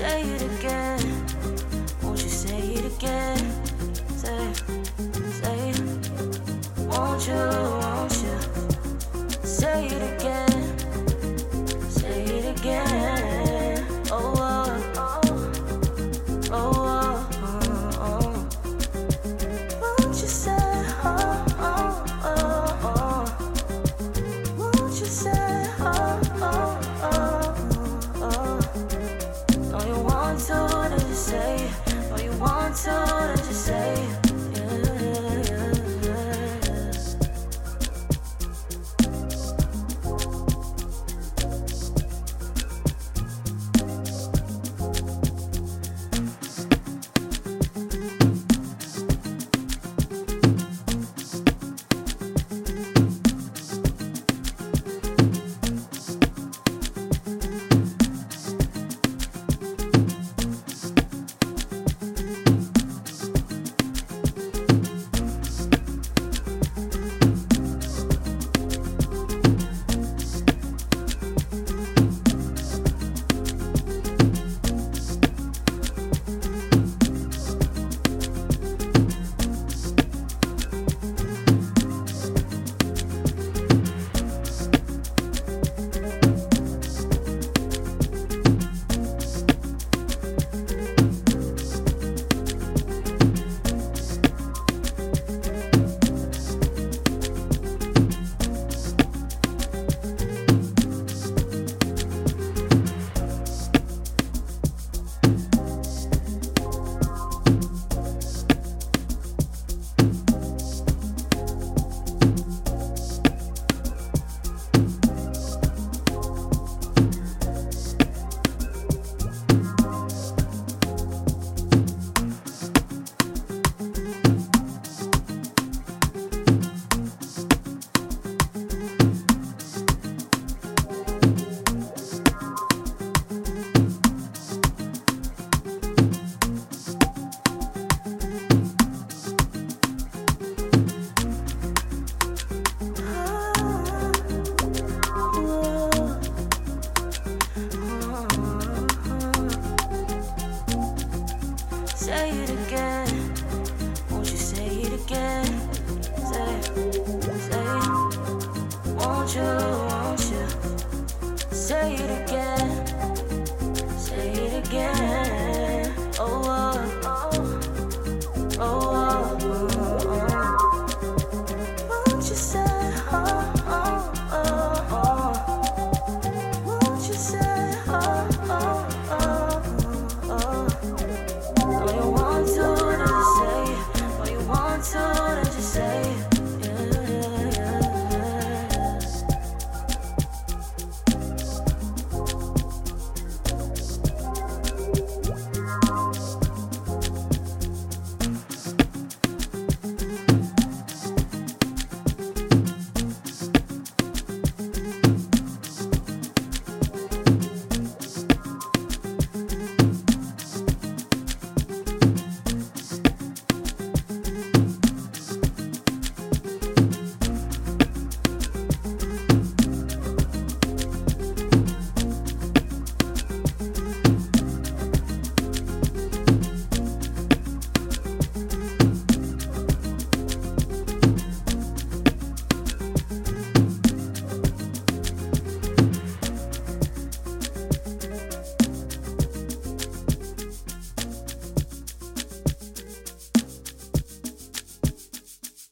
say it again. say it again.